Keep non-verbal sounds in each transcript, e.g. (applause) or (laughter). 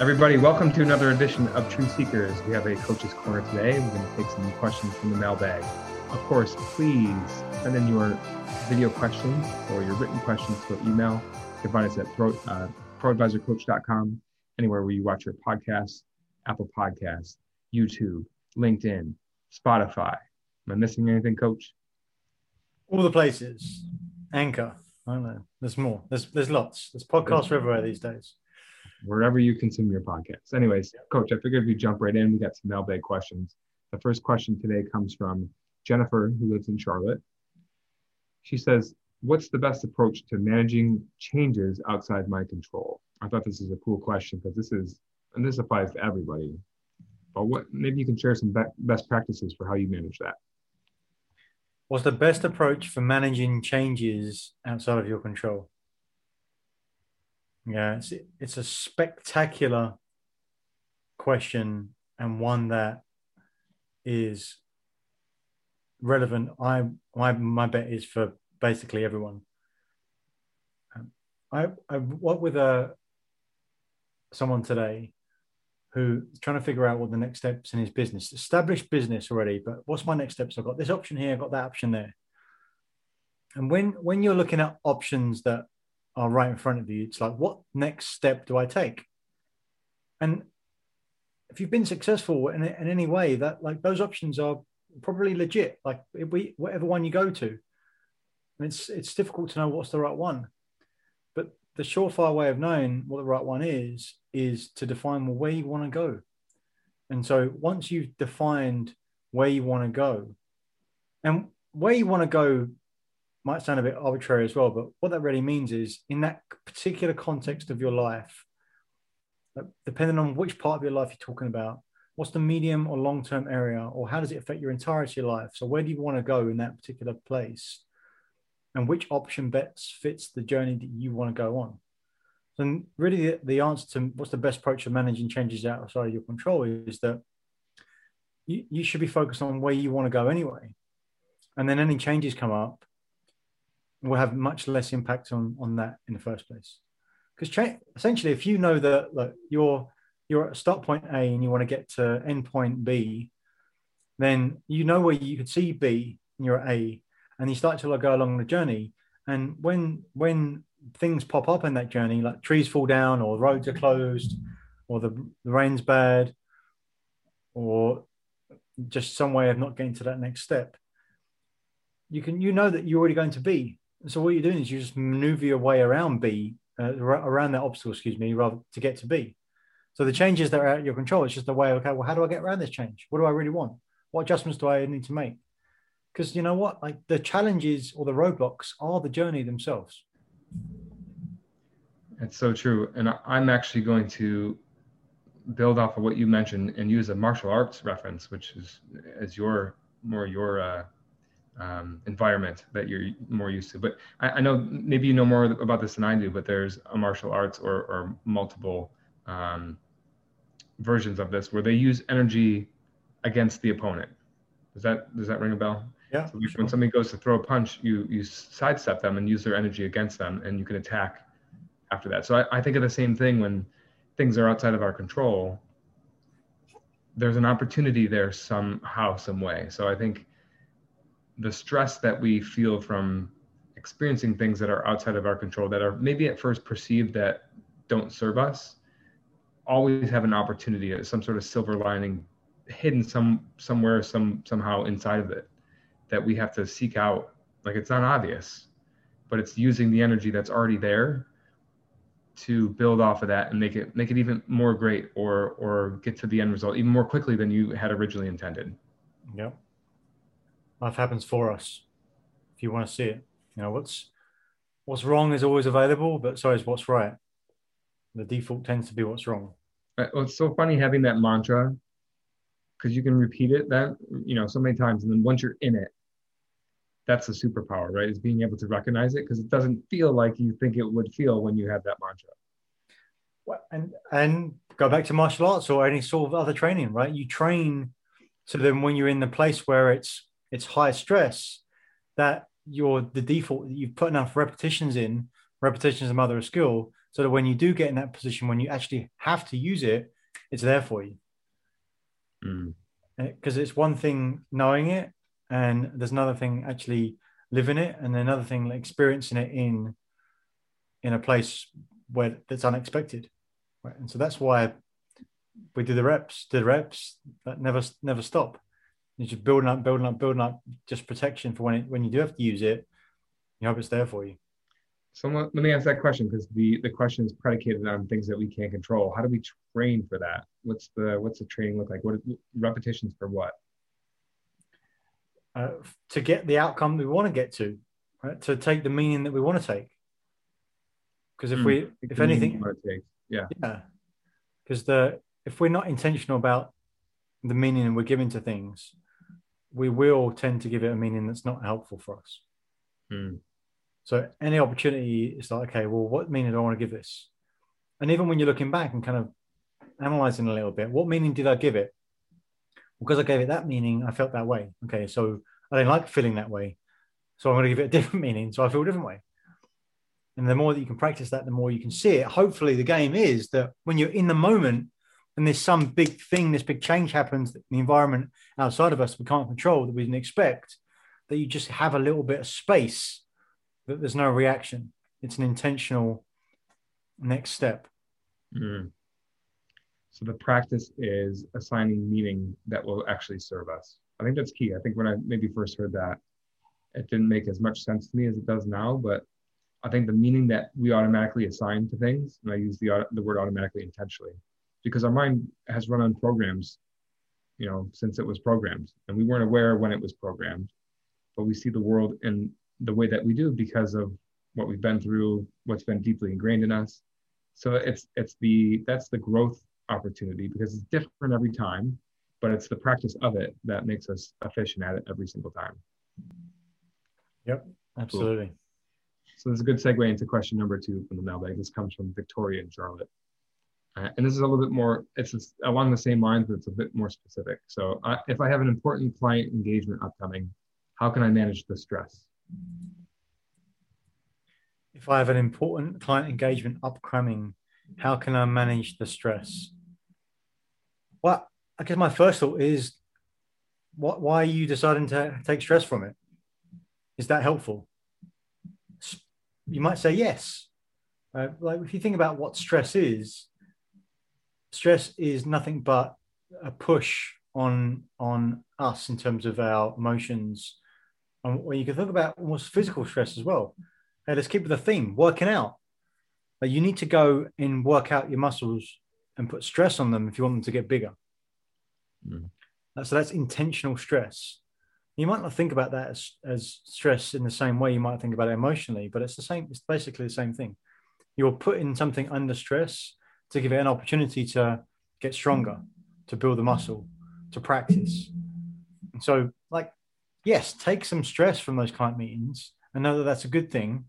Everybody, welcome to another edition of Truth Seekers. We have a coach's corner today. We're going to take some questions from the mailbag. Of course, please send in your video questions or your written questions to our email. You can find us at pro, uh, proadvisorcoach.com, anywhere where you watch your podcasts, Apple Podcasts, YouTube, LinkedIn, Spotify. Am I missing anything, Coach? All the places. Anchor. I don't know. There's more. There's there's lots. There's podcasts everywhere these days wherever you consume your podcasts. Anyways, Coach, I figured if you jump right in, we got some mailbag questions. The first question today comes from Jennifer, who lives in Charlotte. She says, What's the best approach to managing changes outside my control? I thought this is a cool question because this is, and this applies to everybody. But what maybe you can share some be- best practices for how you manage that. What's the best approach for managing changes outside of your control? Yeah, it's it's a spectacular question and one that is relevant. I my my bet is for basically everyone. Um, I I what with a uh, someone today who is trying to figure out what the next steps in his business, established business already, but what's my next steps? I've got this option here, I've got that option there. And when when you're looking at options that are right in front of you. It's like, what next step do I take? And if you've been successful in, in any way, that like those options are probably legit. Like we, whatever one you go to, and it's it's difficult to know what's the right one. But the surefire way of knowing what the right one is is to define where you want to go. And so once you've defined where you want to go, and where you want to go might sound a bit arbitrary as well, but what that really means is in that particular context of your life, uh, depending on which part of your life you're talking about, what's the medium or long term area, or how does it affect your entirety of life? So, where do you want to go in that particular place? And which option best fits the journey that you want to go on? And really, the, the answer to what's the best approach to managing changes outside of your control is that you, you should be focused on where you want to go anyway. And then any changes come up, will have much less impact on on that in the first place. Because cha- essentially, if you know that look, you're you're at start point A and you want to get to end point B, then you know where you could see B and you're at A, and you start to go along the journey. And when when things pop up in that journey, like trees fall down or roads are closed, or the, the rain's bad, or just some way of not getting to that next step, you can you know that you're already going to be so what you're doing is you just maneuver your way around B, uh, around that obstacle, excuse me, rather to get to B. So the changes that are out of your control, it's just a way, okay, well, how do I get around this change? What do I really want? What adjustments do I need to make? Because you know what? Like the challenges or the roadblocks are the journey themselves. It's so true. And I'm actually going to build off of what you mentioned and use a martial arts reference, which is as your more your uh, um, environment that you're more used to. But I, I, know maybe you know more about this than I do, but there's a martial arts or, or multiple um, versions of this where they use energy against the opponent. Does that does that ring a bell? Yeah. So sure. When somebody goes to throw a punch, you you sidestep them and use their energy against them, and you can attack after that. So I, I think of the same thing when things are outside of our control. There's an opportunity there somehow, some way. So I think the stress that we feel from experiencing things that are outside of our control that are maybe at first perceived that don't serve us always have an opportunity uh, some sort of silver lining hidden some somewhere some somehow inside of it that we have to seek out. Like it's not obvious but it's using the energy that's already there to build off of that and make it make it even more great or or get to the end result even more quickly than you had originally intended. Yep life happens for us if you want to see it. You know what's what's wrong is always available but so is what's right. The default tends to be what's wrong. Uh, well, it's so funny having that mantra because you can repeat it that you know so many times and then once you're in it that's the superpower right? Is being able to recognize it because it doesn't feel like you think it would feel when you have that mantra. Well, and and go back to martial arts or any sort of other training right? You train so then when you're in the place where it's it's high stress that you're the default you've put enough repetitions in repetitions is a mother of skill so that when you do get in that position, when you actually have to use it, it's there for you. Because mm. it's one thing knowing it, and there's another thing actually living it, and another thing like experiencing it in in a place where that's unexpected. Right? And so that's why we do the reps, do the reps that never never stop. You're just building up, building up, building up, just protection for when it, when you do have to use it. You hope it's there for you. So let me ask that question because the the question is predicated on things that we can't control. How do we train for that? What's the what's the training look like? What repetitions for what? Uh, to get the outcome we want to get to, right? To take the meaning that we want to take. Because if mm, we, if anything, yeah, yeah, because the if we're not intentional about the meaning we're giving to things, we will tend to give it a meaning that's not helpful for us. Mm. So any opportunity is like, okay, well, what meaning do I want to give this? And even when you're looking back and kind of analyzing a little bit, what meaning did I give it? Because I gave it that meaning, I felt that way. Okay, so I didn't like feeling that way. So I'm going to give it a different (laughs) meaning. So I feel a different way. And the more that you can practice that, the more you can see it. Hopefully, the game is that when you're in the moment and there's some big thing, this big change happens in the environment outside of us we can't control that we didn't expect, that you just have a little bit of space that there's no reaction. It's an intentional next step. Mm. So the practice is assigning meaning that will actually serve us. I think that's key. I think when I maybe first heard that, it didn't make as much sense to me as it does now. But I think the meaning that we automatically assign to things, and I use the the word automatically intentionally, because our mind has run on programs, you know, since it was programmed, and we weren't aware when it was programmed, but we see the world in the way that we do because of what we've been through, what's been deeply ingrained in us. So it's it's the that's the growth opportunity because it's different every time, but it's the practice of it that makes us efficient at it every single time. Yep, absolutely. Cool. So this is a good segue into question number two from the mailbag. This comes from Victoria in Charlotte. Uh, and this is a little bit more, it's along the same lines, but it's a bit more specific. So uh, if I have an important client engagement upcoming, how can I manage the stress? If I have an important client engagement upcoming, how can I manage the stress? Well, I guess my first thought is, what, why are you deciding to take stress from it? Is that helpful? You might say yes. Uh, like if you think about what stress is, stress is nothing but a push on on us in terms of our emotions and when you can think about almost physical stress as well. Hey, let's keep with the theme working out. Like you need to go and work out your muscles and put stress on them if you want them to get bigger. Mm. So that's intentional stress. You might not think about that as, as stress in the same way you might think about it emotionally, but it's the same. It's basically the same thing. You're putting something under stress to give it an opportunity to get stronger, to build the muscle, to practice. And so, like yes, take some stress from those client meetings and know that that's a good thing.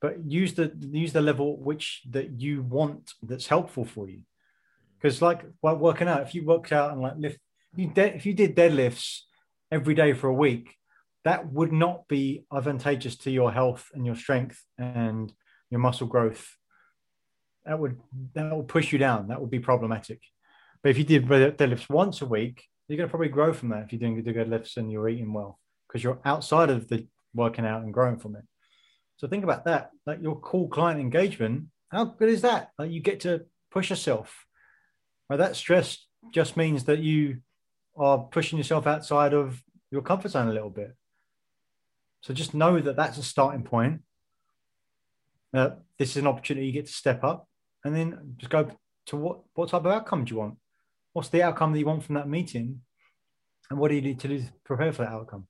But use the use the level which that you want that's helpful for you. Because like while working out, if you worked out and like lift, you, de- if you did deadlifts every day for a week, that would not be advantageous to your health and your strength and your muscle growth. That would that would push you down. That would be problematic. But if you did deadlifts once a week, you're going to probably grow from that if you're doing the good lifts and you're eating well because you're outside of the working out and growing from it. So think about that. Like your cool client engagement, how good is that? Like you get to push yourself. Right? That stress just means that you are pushing yourself outside of your comfort zone a little bit. So just know that that's a starting point. Uh, this is an opportunity you get to step up and then just go to what, what type of outcome do you want? what's the outcome that you want from that meeting? And what do you need to do to prepare for that outcome?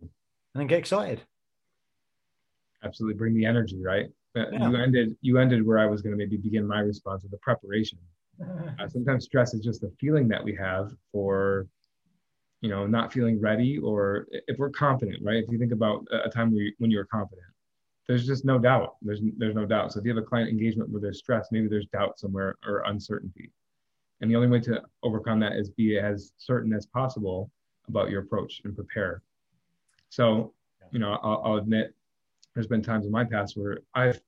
And then get excited. Absolutely bring the energy right? Uh, yeah. you ended you ended where i was going to maybe begin my response with the preparation. (laughs) Uh, sometimes stress is just the feeling that we have for you know not feeling ready or if we're confident right? If you think about a time where you, when you're confident there's just no doubt there's there's no doubt so if you have a client engagement where there's stress maybe there's doubt somewhere or uncertainty and the only way to overcome that is be as certain as possible about your approach and prepare. So, you know, I'll, I'll admit there's been times in my past where I've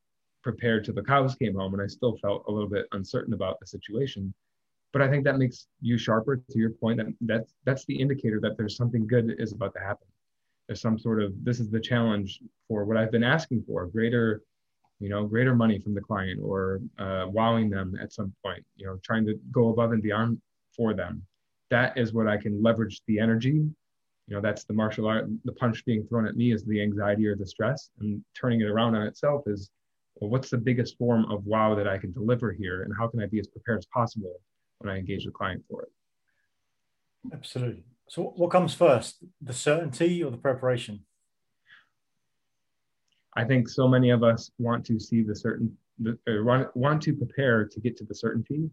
prepared till the cows came home and I still felt a little bit uncertain about the situation. But I think that makes you sharper to your point that that's that's the indicator that there's something good is about to happen. There's some sort of this is the challenge for what I've been asking for, greater, you know, greater money from the client or uh, wowing them at some point, you know, trying to go above and beyond for them. That is what I can leverage the energy. You know that's the martial art the punch being thrown at me is the anxiety or the stress and turning it around on itself is well what's the biggest form of wow that i can deliver here and how can i be as prepared as possible when i engage the client for it? Absolutely so what comes first the certainty or the preparation i think so many of us want to see the certain the, want, want to prepare to get to the certainty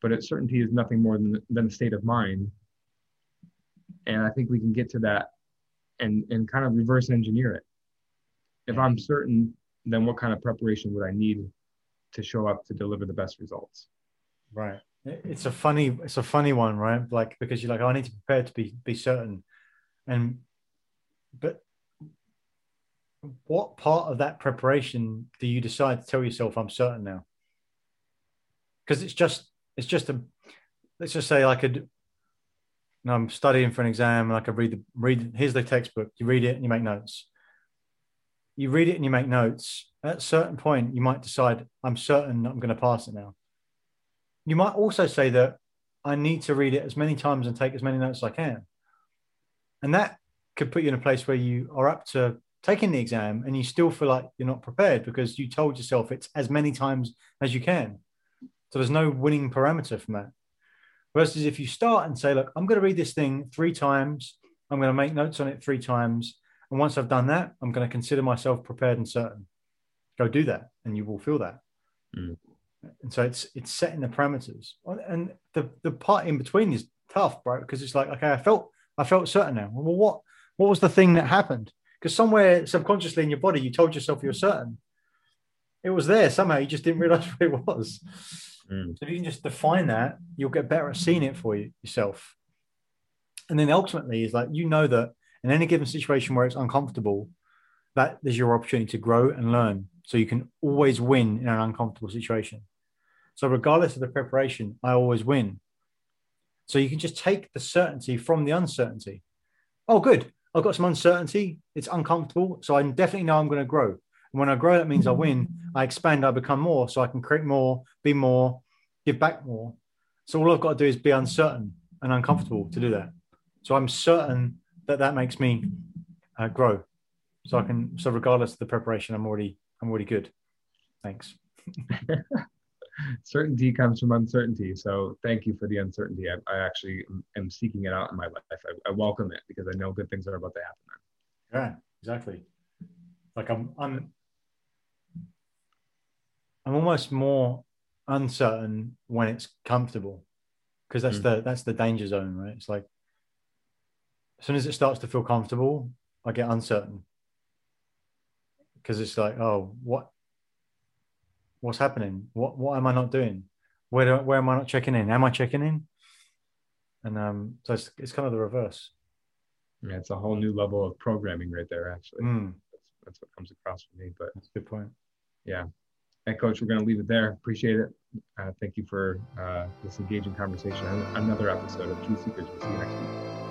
but it, certainty is nothing more than, than a state of mind and I think we can get to that and and kind of reverse engineer it. If I'm certain, then what kind of preparation would I need to show up to deliver the best results? Right. It's a funny it's a funny one, right? Like because you're like, oh, I need to prepare to be be certain, and but what part of that preparation do you decide to tell yourself I'm certain now? Because it's just it's just a let's just say I could I'm studying for an exam and I can read the read here's the textbook. You read it and you make notes. You read it and you make notes. At a certain point, you might decide, I'm certain I'm going to pass it now. You might also say that I need to read it as many times and take as many notes as I can. And that could put you in a place where you are up to taking the exam and you still feel like you're not prepared because you told yourself it's as many times as you can. So there's no winning parameter from that. Versus if you start and say, look, I'm going to read this thing three times, I'm going to make notes on it three times. And once I've done that, I'm going to consider myself prepared and certain. Go do that, and you will feel that. Mm. And so it's it's setting the parameters. And the the part in between is tough, bro, because it's like, okay, I felt I felt certain now. Well, what what was the thing that happened? Because somewhere subconsciously in your body, you told yourself you're certain. It was there somehow. You just didn't realize (laughs) what it was. Mm. So if you can just define that, you'll get better at seeing it for you, yourself. And then ultimately, is like you know that in any given situation where it's uncomfortable, that is your opportunity to grow and learn. So you can always win in an uncomfortable situation. So regardless of the preparation, I always win. So you can just take the certainty from the uncertainty. Oh, good. I've got some uncertainty. It's uncomfortable. So I definitely know I'm going to grow. And when I grow, that means I win. I expand, I become more. So I can create more, be more, give back more. So all I've got to do is be uncertain and uncomfortable to do that. So I'm certain that that makes me uh, grow. So I can. So regardless of the preparation, I'm already I'm already good. Thanks. (laughs) Certainty comes from uncertainty. So thank you for the uncertainty. I, I actually am seeking it out in my life. I, I welcome it because I know good things are about to happen. Yeah, exactly. Like I'm I'm I'm almost more uncertain when it's comfortable because that's mm. the that's the danger zone, right? It's like as soon as it starts to feel comfortable, I get uncertain because it's like, oh, what what's happening? What what am I not doing? Where do, where am I not checking in? Am I checking in? And um, so it's, it's kind of the reverse. Yeah, it's a whole new level of programming right there. Actually, mm. that's, that's what comes across for me. But that's a good point. Yeah, and coach, we're going to leave it there. Appreciate it. Uh, thank you for uh, this engaging conversation. Another episode of Truth Seekers. We'll see you next week.